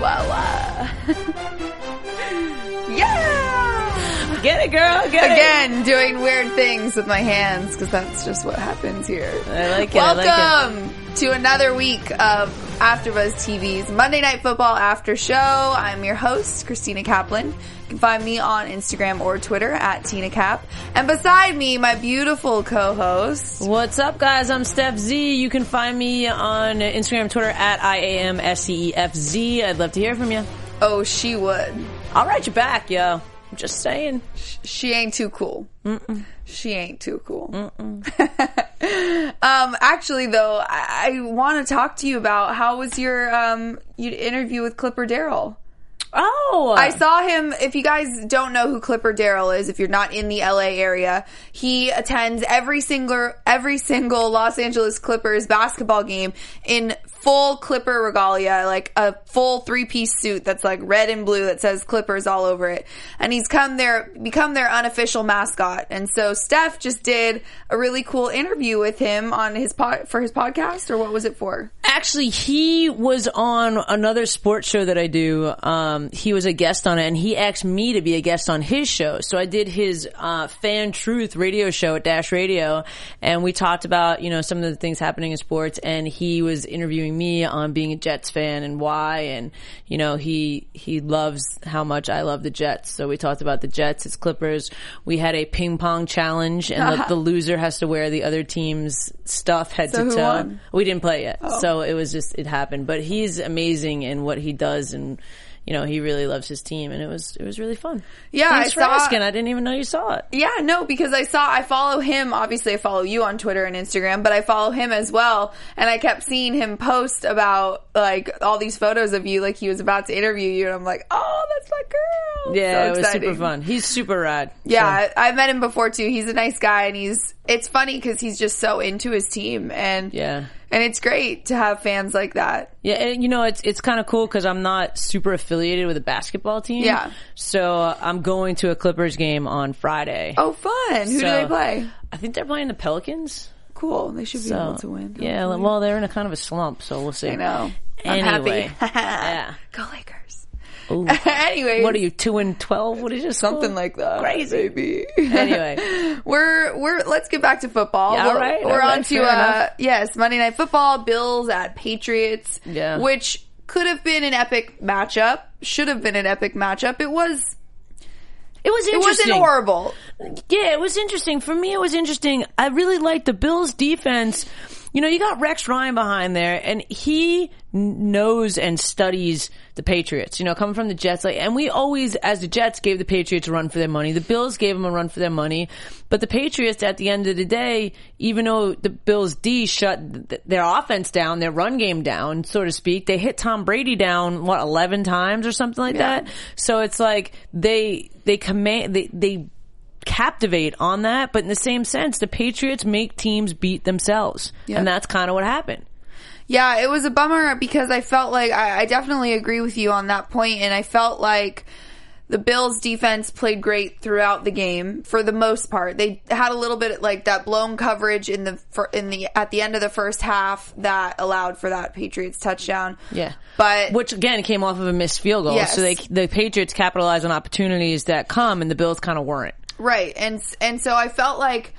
Wow, wow. yeah! Get it, girl. Get it. Again, doing weird things with my hands because that's just what happens here. It. I like it. Welcome to another week of AfterBuzz TV's Monday Night Football After Show. I'm your host, Christina Kaplan. You can find me on Instagram or Twitter at Tina Cap. And beside me, my beautiful co-host. What's up, guys? I'm Steph Z. You can find me on Instagram, Twitter at IAMSCEFZ. E I'd love to hear from you. Oh, she would. I'll write you back, yo. I'm just saying. She ain't too cool. She ain't too cool. um, actually, though, I, I want to talk to you about how was your um, you interview with Clipper Darrell. Oh, I saw him. If you guys don't know who Clipper Darrell is, if you're not in the LA area, he attends every single every single Los Angeles Clippers basketball game in full Clipper regalia, like a full three piece suit that's like red and blue that says Clippers all over it. And he's come there, become their unofficial mascot. And so Steph just did a really cool interview with him on his pod for his podcast, or what was it for? Actually, he was on another sports show that I do. Um, he was a guest on it, and he asked me to be a guest on his show. So I did his uh, Fan Truth radio show at Dash Radio, and we talked about you know some of the things happening in sports. And he was interviewing me on being a Jets fan and why, and you know he he loves how much I love the Jets. So we talked about the Jets, his Clippers. We had a ping pong challenge, and the, the loser has to wear the other team's stuff head So to toe. won? We didn't play yet, oh. so it was just it happened. But he's amazing in what he does, and you know he really loves his team, and it was it was really fun. Yeah, Thanks I for saw- asking. I didn't even know you saw it. Yeah, no, because I saw, I follow him. Obviously, I follow you on Twitter and Instagram, but I follow him as well. And I kept seeing him post about like all these photos of you, like he was about to interview you. And I'm like, oh, that's my girl. Yeah, So it was super fun. He's super rad. Yeah, So, I, I met him before too. He's a nice guy, and he's. It's funny because he's just so into his team, and yeah. and it's great to have fans like that. Yeah, and you know it's it's kind of cool because I'm not super affiliated with a basketball team. Yeah. so uh, I'm going to a Clippers game on Friday. Oh, fun! Who do they play? I think they're playing the Pelicans. Cool. They should be So able to win. yeah, well they're in a kind of a slump, so we'll see. I know. I'm happy. yeah. Go Lakers. Ooh. anyway, What are you two and twelve? What is this? Something like that. Crazy. baby. Anyway, we're we're let's get back to football. Yeah, all we're right, we're all right, on to fair uh yes, Monday Night Football, Bills at Patriots. Yeah. Which could have been an epic matchup. Should have been an epic matchup. It was it was it wasn't horrible. Yeah, it was interesting. For me, it was interesting. I really liked the Bills defense. You know, you got Rex Ryan behind there and he knows and studies the Patriots, you know, coming from the Jets. Like, and we always, as the Jets, gave the Patriots a run for their money. The Bills gave them a run for their money. But the Patriots, at the end of the day, even though the Bills D shut th- their offense down, their run game down, so to speak, they hit Tom Brady down, what, 11 times or something like Yeah. that? So it's like they, they command, they, they, captivate on that, but in the same sense, the Patriots make teams beat themselves. Yeah. And that's kind of what happened. Yeah, it was a bummer because I felt like I, I definitely agree with you on that point, and I felt like the Bills defense played great throughout the game for the most part. They had a little bit like that blown coverage in the in the at the end of the first half that allowed for that Patriots touchdown. Yeah. But Which again came off of a missed field goal. Yes. So they, the Patriots capitalize on opportunities that come and the Bills kind of weren't. Right. And and so I felt like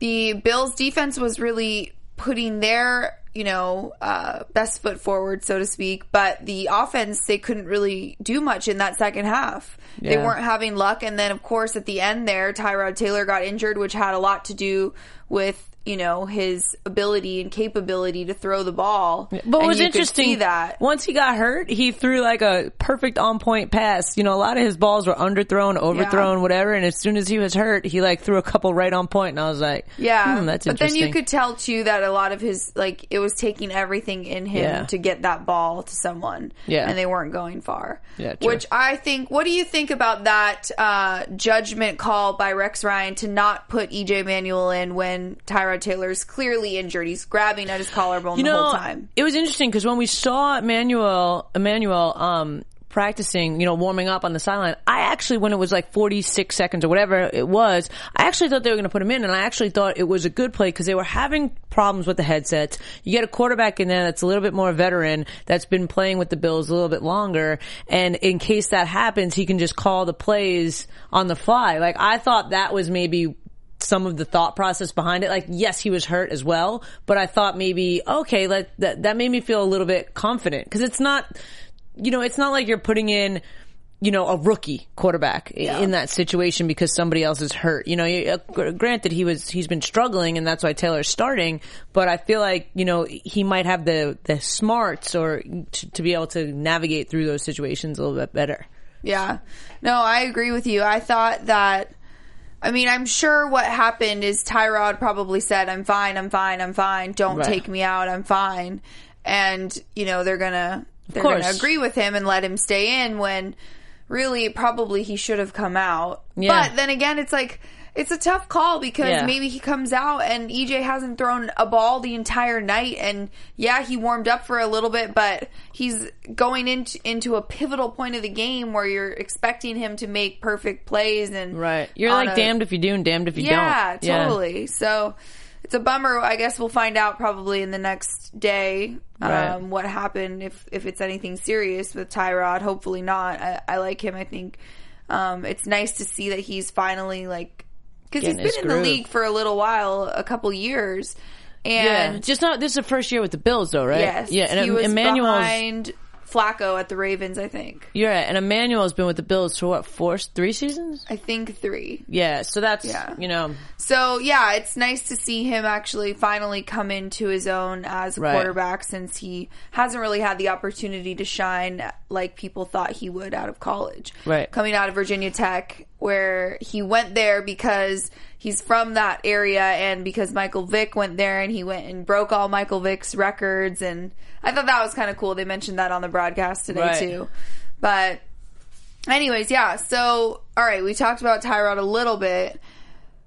the Bills defense was really putting their, you know, uh, best foot forward, so to speak. But the offense, they couldn't really do much in that second half. They weren't having luck. And then, of course, at the end there, Tyrod Taylor got injured, which had a lot to do with, you know his ability and capability to throw the ball. But And was interesting see that once he got hurt, he threw like a perfect on point pass. You know, a lot of his balls were underthrown, overthrown, whatever. And as soon as he was hurt, he like threw a couple right on point, and I was like, Yeah, hmm, that's but then you could tell too that a lot of his like it was taking everything in him Yeah. to get that ball to someone. Yeah. and they weren't going far. Yeah, true. which I think. What do you think about that uh, judgment call by Rex Ryan to not put EJ Manuel in when Tyrod Taylor is clearly injured? He's grabbing at his collarbone you the know, whole time. it was interesting because when we saw Emmanuel, Emmanuel, um, practicing, you know, warming up on the sideline, I actually, when it was like 46 seconds or whatever it was, I actually thought they were going to put him in and I actually thought it was a good play because they were having problems with the headsets. You get a quarterback in there that's a little bit more veteran that's been playing with the Bills a little bit longer. And in case that happens, he can just call the plays on the fly. Like I thought that was maybe some of the thought process behind it. Like, yes, he was hurt as well, but I thought maybe, okay, let, that, that made me feel a little bit confident. Cause it's not, you know, it's not like you're putting in, you know, a rookie quarterback i- in that situation because somebody else is hurt. You know, uh, granted he was, he's been struggling and that's why Taylor's starting, but I feel like, you know, he might have the, the smarts or to, to be able to navigate through those situations a little bit better. Yeah. No, I agree with you. I thought that I mean, I'm sure what happened is Tyrod probably said, "I'm fine, I'm fine, I'm fine. Don't Right. take me out. I'm fine." And, you know, they're going to they're to agree with him and let him stay in when really probably he should have come out. Yeah. But then again, it's like it's a tough call because Yeah. maybe he comes out and EJ hasn't thrown a ball the entire night and yeah, he warmed up for a little bit, but he's going into into a pivotal point of the game where you're expecting him to make perfect plays and Right. You're like a- damned if you do and damned if you yeah, don't. Yeah, totally. So it's a bummer. I guess we'll find out probably in the next day um, Right. what happened if if it's anything serious with Tyrod. Hopefully not. I, I like him. I think um, it's nice to see that he's finally like because he's been in the league for a little while, a couple years, Yeah, and just not. This is the first year with the Bills, though, right? yes, Yeah, and he was Emmanuel's. behind Flacco at the Ravens. I think. You're right, and Emmanuel's been with the Bills for what four, three seasons? I think three. Yeah, so that's Yeah. you know, So yeah, it's nice to see him actually finally come into his own as a Right. quarterback since he hasn't really had the opportunity to shine like people thought he would out of college. Right. Coming out of Virginia Tech where he went there because he's from that area and because Michael Vick went there and he went and broke all Michael Vick's records and I thought that was kind of cool. They mentioned that on the broadcast today Right. too. But anyways, yeah. So all right, we talked about Tyrod a little bit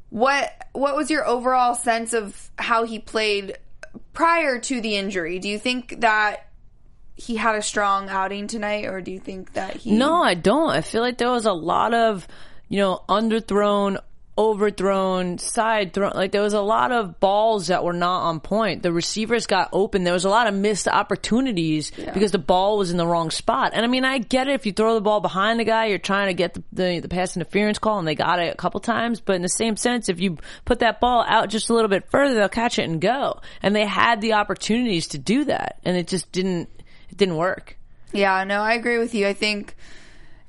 what what was your overall sense of how he played prior to the injury? Do you think that he had a strong outing tonight, or do you think that he? no, I don't. I feel like there was a lot of you know underthrown, overthrown, side thrown. Like there was a lot of balls that were not on point. The receivers got open. There was a lot of missed opportunities because the ball was in the wrong spot. And I mean, I get it. If you throw the ball behind the guy, you're trying to get the, the, the pass interference call and they got it a couple times. But in the same sense, if you put that ball out just a little bit further, they'll catch it and go. And they had the opportunities to do that. And it just didn't, it didn't work. Yeah, no, I agree with you. I think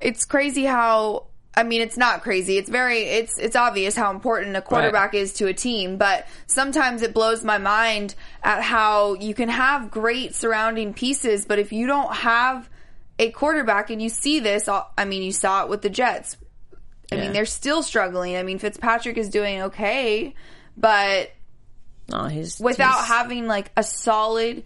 it's crazy how I mean, it's not crazy. It's very it's it's obvious how important a quarterback is to a team, but sometimes it blows my mind at how you can have great surrounding pieces, but if you don't have a quarterback and you see this, uh, I mean, you saw it with the Jets. I Yeah. mean, they're still struggling. I mean, Fitzpatrick is doing okay, but No, he's without he's- having like a solid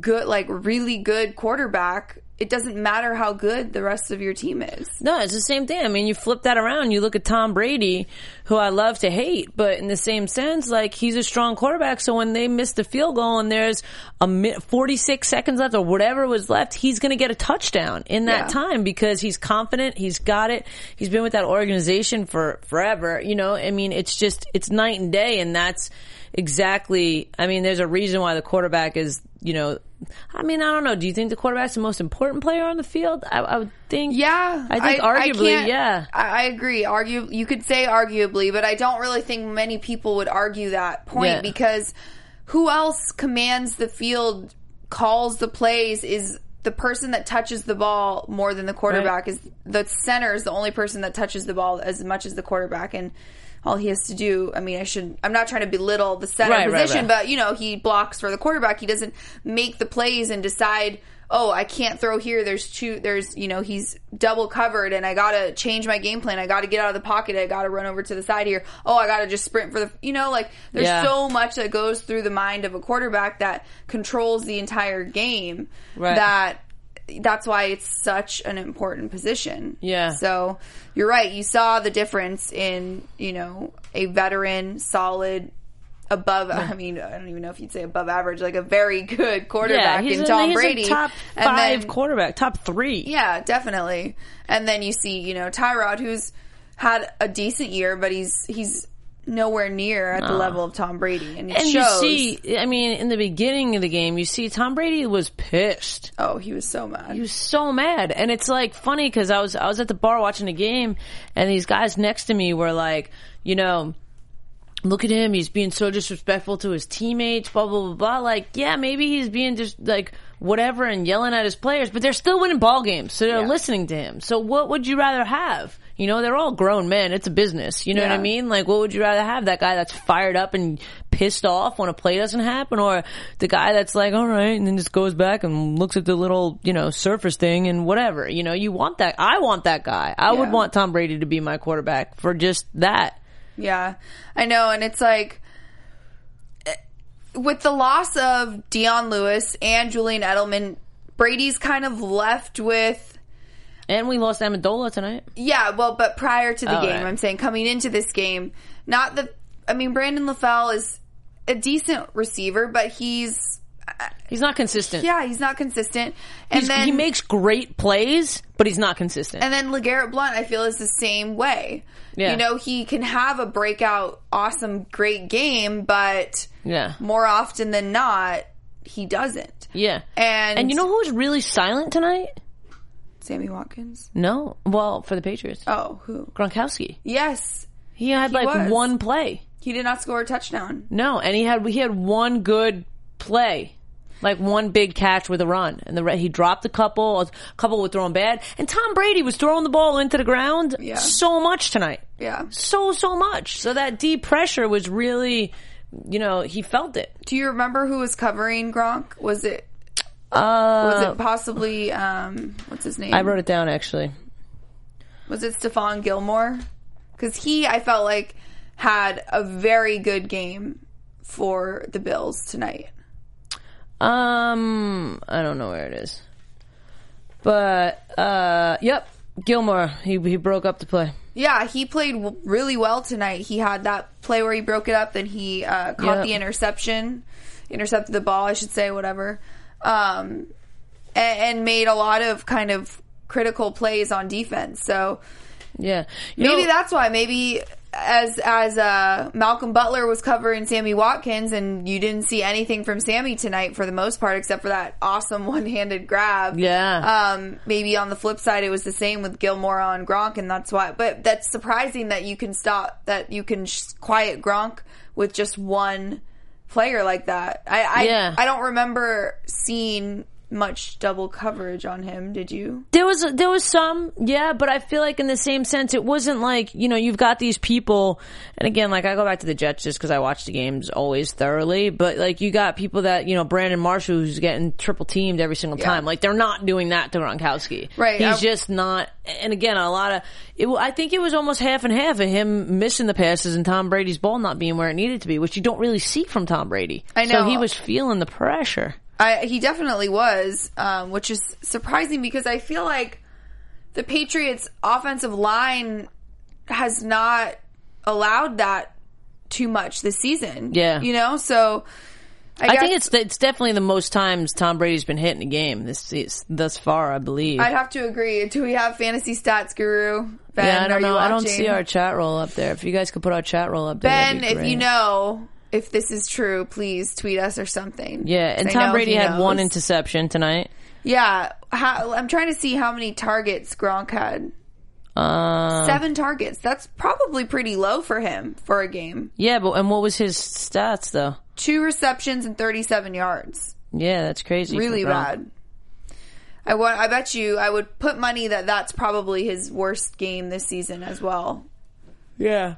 good like really good quarterback it doesn't matter how good the rest of your team is No, it's the same thing. I mean, you flip that around. You look at Tom Brady, who I love to hate, but in the same sense, like he's a strong quarterback. So when they miss the field goal and there's a mi- 46 seconds left or whatever was left, he's going to get a touchdown in that Yeah. time because he's confident. He's got it. He's been with that organization for forever. You know, I mean, it's just, it's night and day. And that's exactly, I mean, there's a reason why the quarterback is, you know, I mean, I don't know. Do you think the quarterback's the most important player on the field? I, I would think. yeah I think arguably, can't- yeah. I, I agree argue you could say arguably but i don't really think many people would argue that point Yeah. because who else commands the field calls the plays is the person that touches the ball more than the quarterback is the center is the only person that touches the ball as much as the quarterback and all he has to do I mean I should I'm not trying to belittle the center Right, right, position right. but you know he blocks for the quarterback he doesn't make the plays and decide oh I can't throw here there's two there's you know he's double covered and I got to change my game plan I got to get out of the pocket I got to run over to the side here oh I got to just sprint for the you know like there's Yeah. so much that goes through the mind of a quarterback that controls the entire game Right. that that's why it's such an important position. Yeah. So you're right. You saw the difference in, you know, a veteran, solid, above, I mean, I don't even know if you'd say above average, like a very good quarterback he's in a- Tom he's a Brady. top And five then- quarterback, top three. yeah, definitely. And then you see, you know, Tyrod, who's had a decent year, but he's, he's, Nowhere near at the level of Tom Brady, and And you see, I mean, in the beginning of the game, you see Tom Brady was pissed. oh, he was so mad. He was so mad, and it's like funny because I was I was at the bar watching the game, and these guys next to me were like, you know, look at him, he's being so disrespectful to his teammates, blah blah blah blah. Like, yeah, maybe he's being just like whatever and yelling at his players, but they're still winning ball games, so they're Yeah. listening to him. So what would you rather have? You know, they're all grown men. It's a business. You know what I mean? Like, what would you rather have? That guy that's fired up and pissed off when a play doesn't happen, or the guy that's like, all right, and then just goes back and looks at the little, you know, surface thing and whatever. You know, you want that. I want that guy. I would want Tom Brady to be my quarterback for just that. Yeah, I know, and it's like eh, with the loss of Dion Lewis and Julian Edelman, Brady's kind of left with And we lost Amendola tonight. yeah, well, but prior to the Oh, game, right. I'm saying coming into this game, not the. I mean, Brandon LaFell is a decent receiver, but he's He's not consistent. yeah, he's not consistent, and He's- then he makes great plays, but he's not consistent. And then LeGarrette Blunt, I feel, is the same way. Yeah. You know, he can have a breakout, awesome, great game, but yeah. more often than not, he doesn't. Yeah. And And you know who was really silent tonight? Sammy Watkins. No. Well, for the Patriots. Oh, who? Gronkowski. Yes, He had like was. one play. he did not score a touchdown. No, and he had he had one good play. Like one big catch with a run, and the re- he dropped a couple. A couple were throwing bad, and Tom Brady was throwing the ball into the ground Yeah. so much tonight, Yeah. so so much. So that deep pressure was really, you know, he felt it. Do you remember who was covering Gronk? Was it Uh, was it possibly um what's his name? I wrote it down actually. Was it Stephon Gilmore? Because he, I felt like, had a very good game for the Bills tonight. Um, I don't know where it is, but uh, yep, Gilmore. He he broke up the play. Yeah, he played w- really well tonight. He had that play where he broke it up, then he uh, caught Yeah. the interception, intercepted the ball, I should say, whatever, um, and, and made a lot of kind of critical plays on defense. So Yeah, You maybe know- that's why. Maybe as as uh, Malcolm Butler was covering Sammy Watkins, and you didn't see anything from Sammy tonight for the most part, except for that awesome one handed grab. Yeah. Um, maybe on the flip side, it was the same with Gilmore on Gronk, and that's why. But that's surprising that you can stop that you can sh- quiet Gronk with just one player like that. I I, Yeah. I don't remember seeing much double coverage on him. Did you? There was there was some, yeah, but I feel like in the same sense, it wasn't like you know you've got these people, and again, like I go back to the Jets just because I watch the games always thoroughly, but like you got people that you know Brandon Marshall who's getting triple teamed every single time, like they're not doing that to Gronkowski, Right, He's I- just not, and again, a lot of it. I think it was almost half and half of him missing the passes and Tom Brady's ball not being where it needed to be, which you don't really see from Tom Brady. I so know. he was feeling the pressure. I, he definitely was, um, which is surprising because I feel like the Patriots' offensive line has not allowed that too much this season. Yeah. you know, so I, I think it's it's definitely the most times Tom Brady's been hit in a game this thus far. I believe. I'd have to agree. Do we have fantasy stats guru? Ben, yeah, I don't know. I don't see our chat roll up there. If you guys could put our chat roll up there, Ben. If you know if this is true, please tweet us or something. Yeah, and Tom Brady he had one interception tonight. Yeah, how, I'm trying to see how many targets Gronk had. Uh, Seven targets. That's probably pretty low for him for a game. yeah, but and what was his stats though? Two receptions and 37 yards. Yeah, that's crazy. Really Gronk. bad. I want. I bet you. I would put money that that's probably his worst game this season as well Yeah.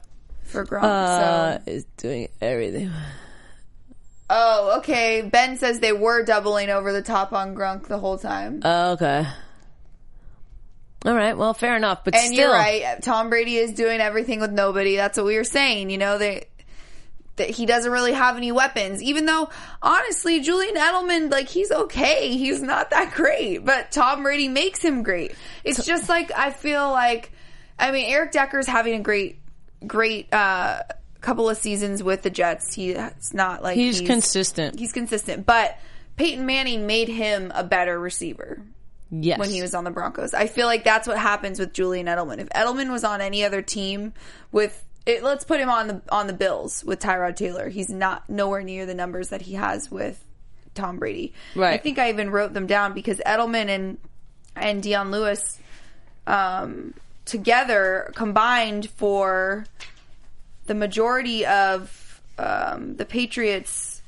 For Gronk. Uh, so. is doing everything. Oh, okay. Ben says they were doubling over the top on Gronk the whole time. Oh, okay. All right. Well, fair enough. But and still, you're right. Tom Brady is doing everything with nobody. That's what we were saying. You know, they that he doesn't really have any weapons. Even though, honestly, Julian Edelman, like he's okay. He's not that great, but Tom Brady makes him great. It's just like I feel like, I mean, Eric Decker's having a great, great uh couple of seasons with the Jets. He's not like he's, consistent. He's consistent, but Peyton Manning made him a better receiver yes. when he was on the Broncos. I feel like that's what happens with Julian Edelman. If Edelman was on any other team with it, let's put him on the on the Bills with Tyrod Taylor. He's not nowhere near the numbers that he has with Tom Brady. Right. I think I even wrote them down because Edelman and and Dion Lewis um, together combined for the majority of um, the Patriots.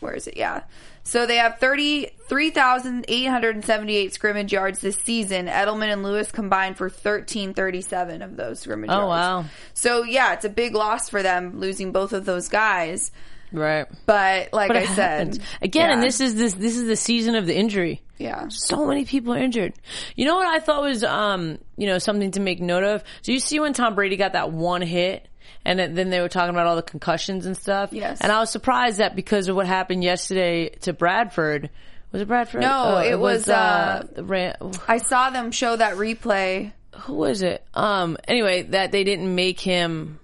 Where is it? Yeah. So they have 33,878 scrimmage yards this season. Edelman and Lewis combined for 1337 of those scrimmage yards. Oh, yards. wow. So yeah, it's a big loss for them losing both of those guys. Right. But like But I said, happens. again, and this is this this is the season of the injury. yeah. So many people are injured. You know what I thought was, um, you know, something to make note of. Do you see when Tom Brady got that one hit, and then they were talking about all the concussions and stuff? Yes. And I was surprised that because of what happened yesterday to Bradford, was it Bradford? No, Oh, it was, uh, the Ran- I saw them show that replay. who was it? Um, anyway, that they didn't make him,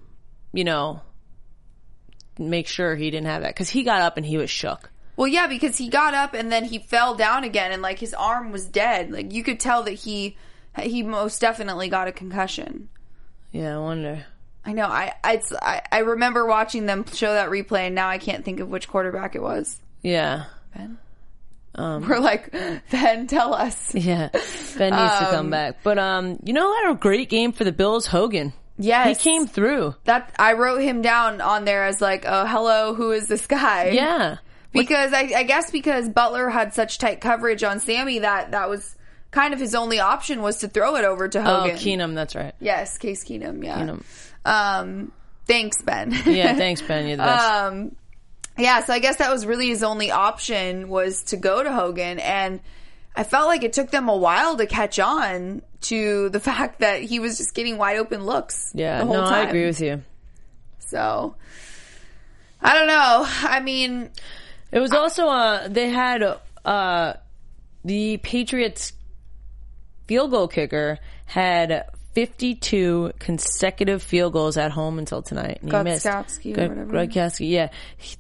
you know, make sure he didn't have that because he got up and he was shook. Well, yeah, because he got up and then he fell down again, and like his arm was dead. Like you could tell that he he most definitely got a concussion. Yeah, I wonder. I know. I I, it's- I I remember watching them show that replay, and now I can't think of which quarterback it was. Yeah, Ben. Um, We're like, Ben, tell us. yeah. Ben needs to come back. But um, you know, had a great game for the Bills. Hogan. Yes, He came through. That I wrote him down on there as like, oh, hello, who is this guy? Yeah. because I, I guess because Butler had such tight coverage on Sammy that that was kind of his only option was to throw it over to Oh, Hogan. Keenum. That's right. Yes, Case Keenum. Yeah. Keenum. Um, thanks, Ben. Yeah. Thanks, Ben. You're the best. um, yeah. So I guess that was really his only option was to go to Hogan, and I felt like it took them a while to catch on to the fact that he was just getting wide open looks. yeah. the whole No, time. I agree with you. So I don't know. I mean, It was also uh they had uh the Patriots field goal kicker had 52 consecutive field goals at home until tonight. And he missed. Grodzkowski or whatever. Grodzkowski, yeah.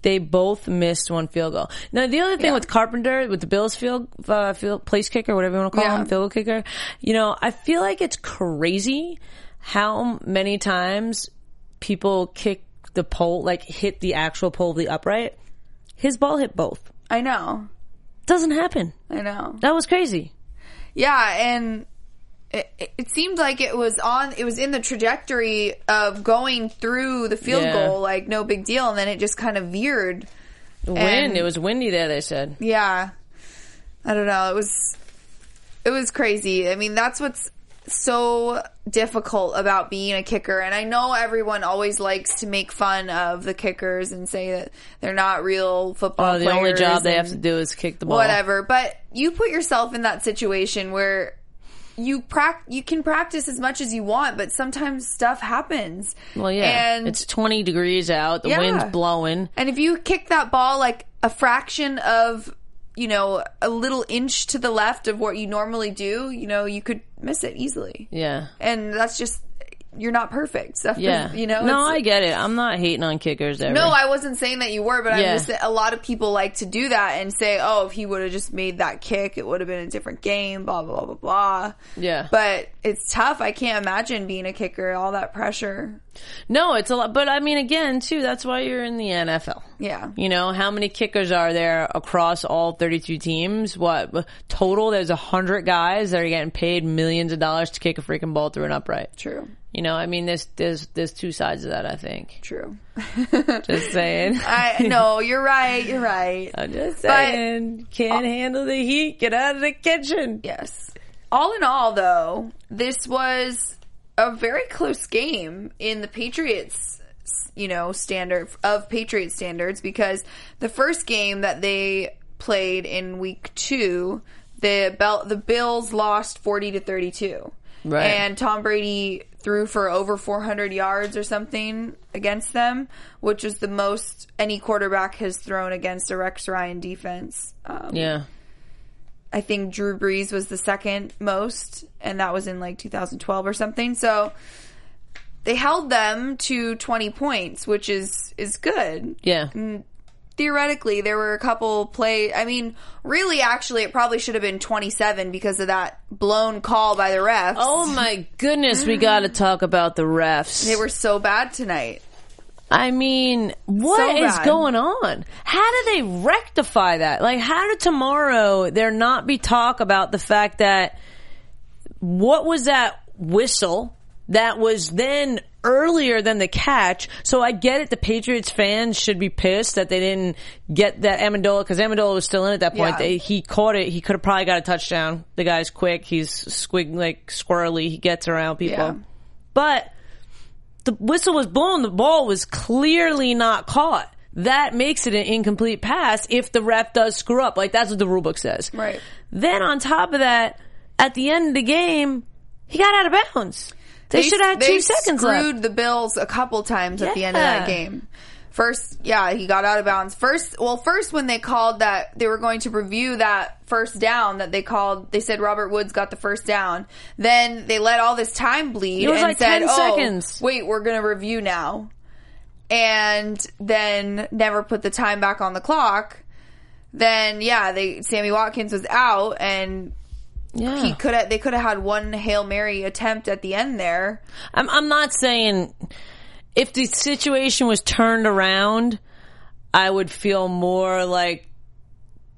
They both missed one field goal. Now the other thing Yeah. with Carpenter, with the Bills field, uh, field place kicker, whatever you want to call Yeah. him, field goal kicker, you know, I feel like it's crazy how many times people kick the pole, like hit the actual pole of the upright. His ball hit both. I know. Doesn't happen. I know. That was crazy. Yeah, and it, it- seemed like it was on. It was in the trajectory of going through the field Yeah. goal, like no big deal, and then it just kind of veered. Wind. And- it was windy there. They said. Yeah, I don't know. It was it was crazy. I mean, that's what's so difficult about being a kicker. And I know everyone always likes to make fun of the kickers and say that they're not real football Oh, the only job they have to do is kick the ball. whatever. But you put yourself in that situation where you prac you can practice as much as you want, but sometimes stuff happens. Well, yeah. and it's 20 degrees out. The Yeah. wind's blowing. and if you kick that ball like a fraction of you know a little inch to the left of what you normally do, you know you could miss it easily. Yeah. And that's just you're not perfect. Stuff, Yeah. you know. No, I get it. I'm not hating on kickers ever. No, I wasn't saying that you were, but Yeah. I'm just a lot of people like to do that and say, "Oh, if he would have just made that kick, it would have been a different game." Blah blah blah blah blah. Yeah. But it's tough. I can't imagine being a kicker, all that pressure. No, it's a lot. But I mean, again, too, that's why you're in the NFL. Yeah, You know, how many kickers are there across all 32 teams? What total? There's a hundred guys that are getting paid millions of dollars to kick a freaking ball through an upright. true. You know, I mean, there's there's there's two sides of that. I think. True. Just saying. I no, you're right. You're right. I'm just But- saying. Can't handle the heat. Get out of the kitchen. Yes. All in all, though, this was a very close game in the Patriots, you know, standard of Patriot standards because the first game that they played in week two, the Bel- the Bills lost forty to thirty two. Right. And Tom Brady threw for over 400 yards or something against them, which is the most any quarterback has thrown against a Rex Ryan defense. Um, Yeah. I think Drew Brees was the second most, and that was in like 2012 or something. So they held them to 20 points, which is is good. Yeah. Theoretically, there were a couple play. I mean, really, actually, it probably should have been 27 because of that blown call by the refs. Oh my goodness, we got to talk about the refs. they were so bad tonight. I mean, what So is going on? How do they rectify that? Like, how did tomorrow there not be talk about the fact that what was that whistle that was then earlier than the catch? So I get it. The Patriots fans should be pissed that they didn't get that Amendola because Amendola was still in at that point. Yeah. They, he caught it. He could have probably got a touchdown. The guy's quick. He's squig like squirrely. He gets around people. Yeah. But the whistle was blown, the ball was clearly not caught. That makes it an incomplete pass if the ref does screw up. Like that's what the rule book says. Right. Then on top of that, at the end of the game, he got out of bounds. They, should have had they two seconds screwed left. the Bills a couple times at the end of that game. First, yeah, he got out of bounds. First, well, first when they called that they were going to review that first down that they called, they said Robert Woods got the first down. Then they let all this time bleed It was and like said, 10 "Oh, seconds." wait, we're going to review now," and then never put the time back on the clock. Then, yeah, they Sammy Watkins was out and. Yeah. He could have. They could have had one hail mary attempt at the end there. I'm, I'm not saying if the situation was turned around, I would feel more like,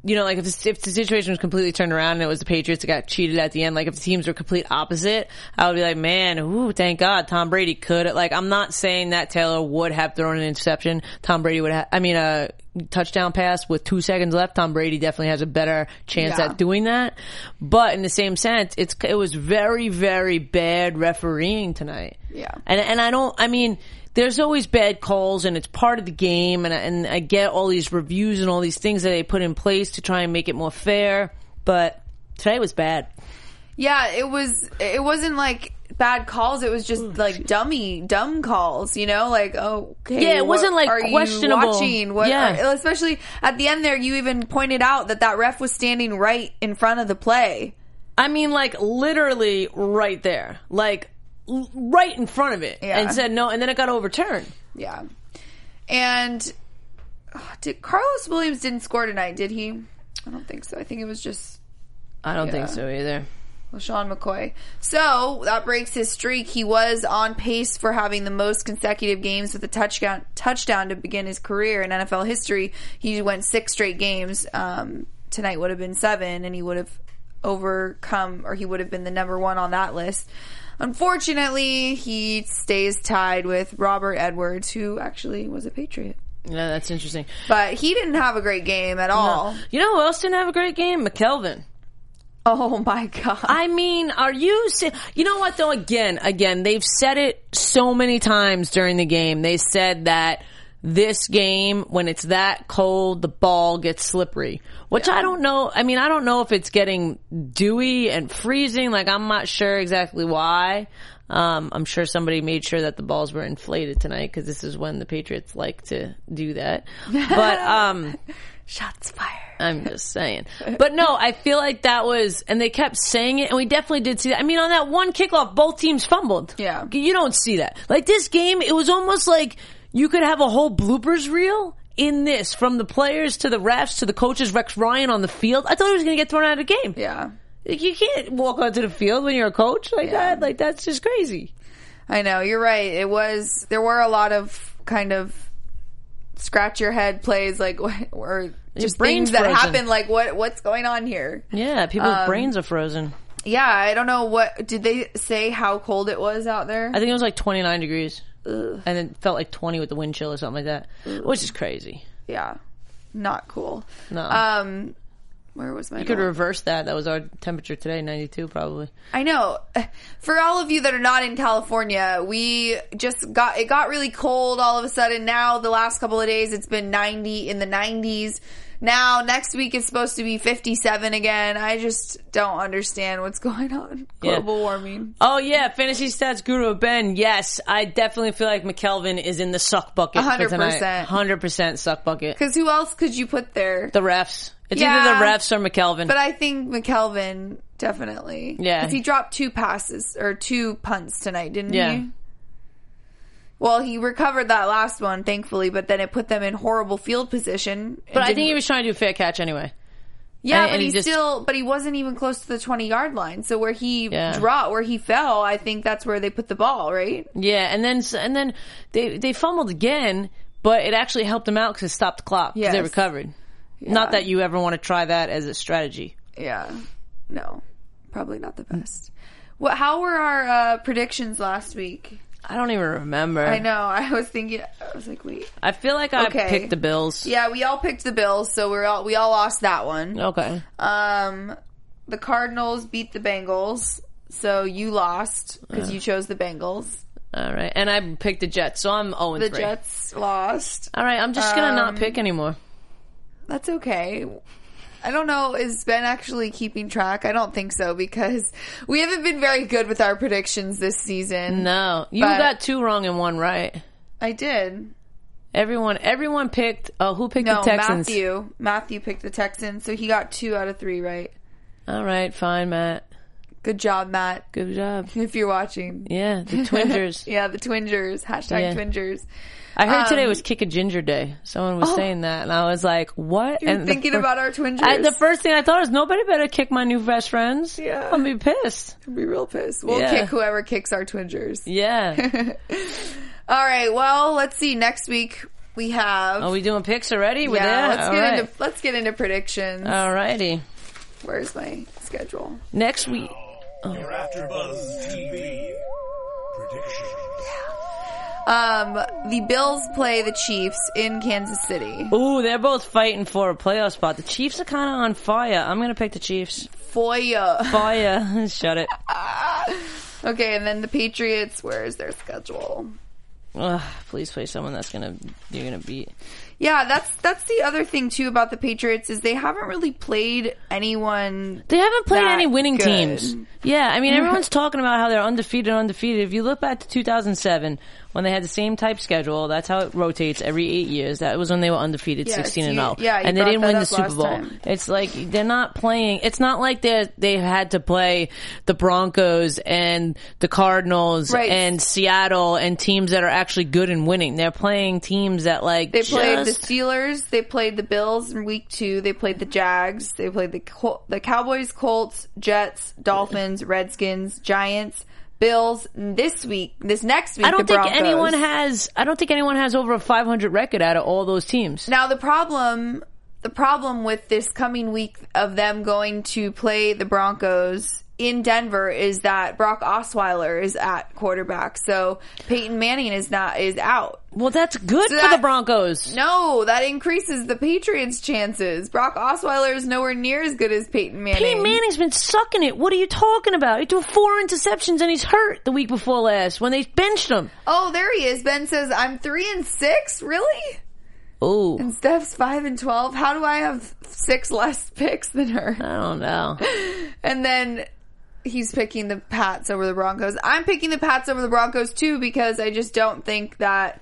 you know, like if the, if the situation was completely turned around and it was the Patriots that got cheated at the end, like if the teams were complete opposite, I would be like, man, ooh, thank God Tom Brady could. Have like, I'm not saying that Taylor would have thrown an interception. Tom Brady would have, I mean, a touchdown pass with two seconds left. Tom Brady definitely has a better chance Yeah. at doing that. But in the same sense, it's, it was very, very bad refereeing tonight. Yeah. And and I don't. I mean, there's always bad calls, and it's part of the game. And I- and I get all these reviews and all these things that they put in place to try and make it more fair. But today was bad. Yeah, it was. It wasn't like bad calls. It was just oh, like dummy, dumb calls. You know, like oh, okay, Yeah, it wasn't, like, are you questionable. watching? What? Yeah. are- especially at the end there, you even pointed out that that ref was standing right in front of the play. I mean, like literally right there, like l- right in front of it, Yeah. and said no, and then it got overturned. Yeah, and oh, did Karlos Williams didn't score tonight? Did he? I don't think so. I think it was just I don't think so either. LeSean McCoy. So that breaks his streak. He was on pace for having the most consecutive games with a touchdown touchdown to begin his career in NFL history. He went six straight games. Um, tonight would have been seven, and he would have overcome, or he would have been the number one on that list. Unfortunately, he stays tied with Robert Edwards, who actually was a Patriot. Yeah, that's interesting. But he didn't have a great game at all. You know who else didn't have a great game? McKelvin. Oh my god! I mean, are you? se- You know what though? Again, again, they've said it so many times during the game. They said that this game, when it's that cold, the ball gets slippery. Which I don't know. I mean, I don't know if it's getting dewy and freezing. Like, I'm not sure exactly why. Um, I'm sure somebody made sure that the balls were inflated tonight because this is when the Patriots like to do that. But um. Shots fired. I'm just saying. But no, I feel like that was, and they kept saying it, and we definitely did see that. I mean, on that one kickoff, both teams fumbled. Yeah. You don't see that. Like this game, it was almost like you could have a whole bloopers reel in this, from the players to the refs to the coaches, Rex Ryan on the field. I thought he was going to get thrown out of the game. Yeah. Like, You can't walk onto the field when you're a coach like Yeah. that. Like, that's just crazy. I know you're right. It was there were a lot of kind of scratch your head plays like or just brain's things that frozen. happen like what what's going on here. Yeah, people's Um, brains are frozen. Yeah, I don't know what did they say how cold it was out there. I think it was like 29 degrees. And it felt like 20 with the wind chill or something like that, which is crazy. yeah, not cool. No. Um, where was my? you could reverse that. That was our temperature today, 92 probably. I know. For all of you that are not in California, we just got it got really cold all of a sudden. Now the last couple of days it's been 90 in the 90s. Now next week it's supposed to be 57 again. I just don't understand what's going on. Yeah. Global warming. Oh yeah, fantasy stats guru Ben. Yes, I definitely feel like McKelvin is in the suck bucket for 100%. tonight. Hundred percent suck bucket. Cuz who else could you put there? The refs. It's Yeah. either the refs or McKelvin. But I think McKelvin definitely. Yeah. Because he dropped two passes or two punts tonight, didn't Yeah. he? Well, he recovered that last one, thankfully, but then it put them in horrible field position. but I think he was trying to do a fair catch anyway. yeah, and- but and he, he just- still, but he wasn't even close to the twenty yard line. So where he Yeah. dropped, where he fell, I think that's where they put the ball, right? Yeah, and then and then they they fumbled again, but it actually helped them out because it stopped the clock because they Yes. recovered. Not that you ever want to try that as a strategy. Yeah, no, probably not the best. What? How were our uh, predictions last week? I don't even remember. I know. I was thinking. I was like, wait. I feel like I Okay. picked the Bills. Yeah, we all picked the Bills, so we're all we all lost that one. Okay. Um, the Cardinals beat the Bengals, so you lost because you chose the Bengals. All right. And I picked the Jets, so I'm 0 The Jets lost. All right, I'm just going to Um, not pick anymore. That's okay. I don't know. Is Ben actually keeping track? I don't think so because we haven't been very good with our predictions this season. No. You got two wrong and one right. I did. Everyone everyone picked Oh, who picked No, the Texans? Matthew. Matthew picked the Texans, so he got two out of three right. All right, fine, Matt. Good job, Matt. Good job. If you're watching. Yeah, the Twingers. Yeah, the Twingers. Hashtag Yeah. Twingers. I heard today Um, was Kick a Ginger Day. Someone was Oh. saying that, and I was like, "What?" You're and thinking fir- about our Twingers. I, the first thing I thought is nobody better kick my new best friends. Yeah. I'm gonna be pissed. I'll be real pissed. We'll Yeah. kick whoever kicks our Twingers. Yeah. All right. Well, let's see. Next week we have. Are we doing picks already? We're yeah, let's All get right. into let's get into predictions. Alrighty. Where's my schedule? Next week. Your AfterBuzz TV predictions. Um, the Bills play the Chiefs in Kansas City. Ooh, they're both fighting for a playoff spot. The Chiefs are kind of on fire. I'm gonna pick the Chiefs. Foya. Fire. Shut it. Okay, and then the Patriots. Where is their schedule? Ugh, please play someone that's gonna you're gonna beat. Yeah, that's that's the other thing too about the Patriots is they haven't really played anyone. They haven't played any winning good. teams. Yeah, I mean everyone's talking about how they're undefeated, undefeated. If you look back to 2007 when they had the same type schedule, that's how it rotates every eight years. That was when they were undefeated, Yes, 16 and oh. you- 0, yeah, and they didn't win the Super Bowl. time. It's like they're not playing. It's not like they they had to play the Broncos and the Cardinals Right. and Seattle and teams that are actually good and winning. They're playing teams that like They played the Steelers. They played the Bills in week two. They played the Jags. They played the Col- the Cowboys, Colts, Jets, Dolphins, Redskins, Giants, Bills. This week, this next week, I don't think Broncos. anyone has. I don't think anyone has over a 500 record out of all those teams. Now the problem, the problem with this coming week of them going to play the Broncos in Denver is that Brock Osweiler is at quarterback, so Peyton Manning is not is out. Well, that's good So for that- the Broncos. No, that increases the Patriots' chances. Brock Osweiler is nowhere near as good as Peyton Manning. Peyton Manning's been sucking it. What are you talking about? He threw four interceptions and he's hurt the week before last when they benched him. Oh, there he is. Ben says, "I'm three and six. Really?" Oh, And Steph's five and twelve. How do I have six less picks than her? I don't know. And then he's picking the Pats over the Broncos. I'm picking the Pats over the Broncos too because I just don't think that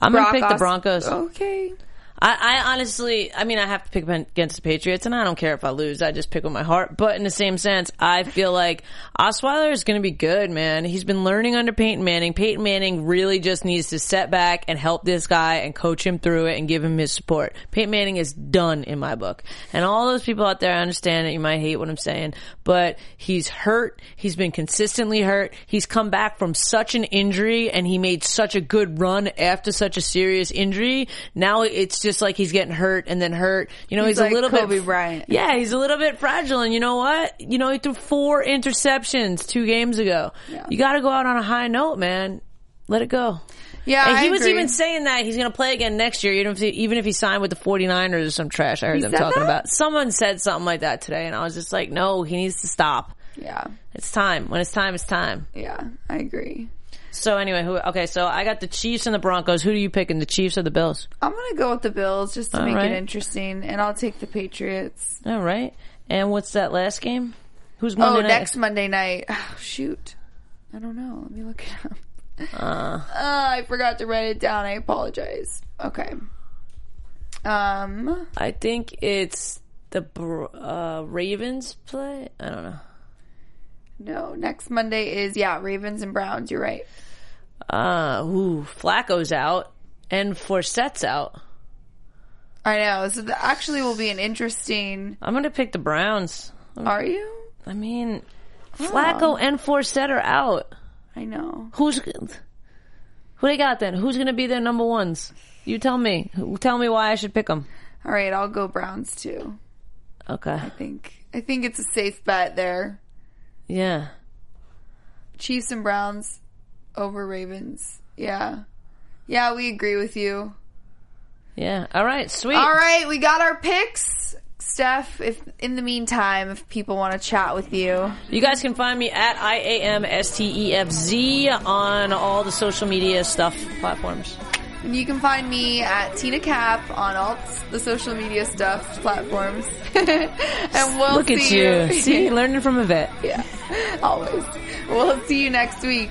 I'm gonna Brock pick the Broncos. Okay. I, I honestly, I mean, I have to pick against the Patriots, and I don't care if I lose. I just pick with my heart. But in the same sense, I feel like Osweiler is going to be good, man. He's been learning under Peyton Manning. Peyton Manning really just needs to set back and help this guy and coach him through it and give him his support. Peyton Manning is done in my book. And all those people out there, I understand that you might hate what I'm saying, but he's hurt. He's been consistently hurt. He's come back from such an injury and he made such a good run after such a serious injury. Now it's just like he's getting hurt and then hurt. You know, He's he's, like a little Kobe bit. Bryant. Yeah, he's a little bit fragile. And you know what? You know, he threw four interceptions two games ago. Yeah. You got to go out on a high note, man. Let it go. Yeah, And he I was agree. even saying that he's going to play again next year, even if he, even if he signed with the 49ers or some trash I heard He them talking that? about. Someone said something like that today, and I was just like, no, he needs to stop. Yeah, It's time. When it's time, it's time. yeah, I agree. So anyway, who? Okay, so I got the Chiefs and the Broncos. Who do you picking? The Chiefs or the Bills? I'm gonna go with the Bills just to All make right. it interesting, and I'll take the Patriots. All right. And what's that last game? Who's Monday oh, night? next Monday night. Oh, shoot, I don't know. Let me look it up. Uh, I forgot to write it down. I apologize. Okay. Um. I think it's the uh, Ravens play. I don't know. No, next Monday is yeah, Ravens and Browns. You're right. Uh, ooh, Flacco's out and Forsett's out. I know. So that actually will be an interesting. I'm gonna pick the Browns. Are you? I mean, Flacco and Forsett are out. I know. Who's who they got then? Who's gonna be their number ones? You tell me. Tell me why I should pick them. All right, I'll go Browns too. Okay. I think I think it's a safe bet there. Yeah. Chiefs and Browns over Ravens. Yeah. Yeah, we agree with you. Yeah. All right. Sweet. All right, we got our picks. Steph, if in the meantime, if people want to chat with you, You guys can find me at I A M S T E F Z on all the social media stuff platforms. and you can find me at Tina Cap on all the social media stuff platforms. and we'll Look at see you. See, learning from a vet. yeah, always. We'll see you next week.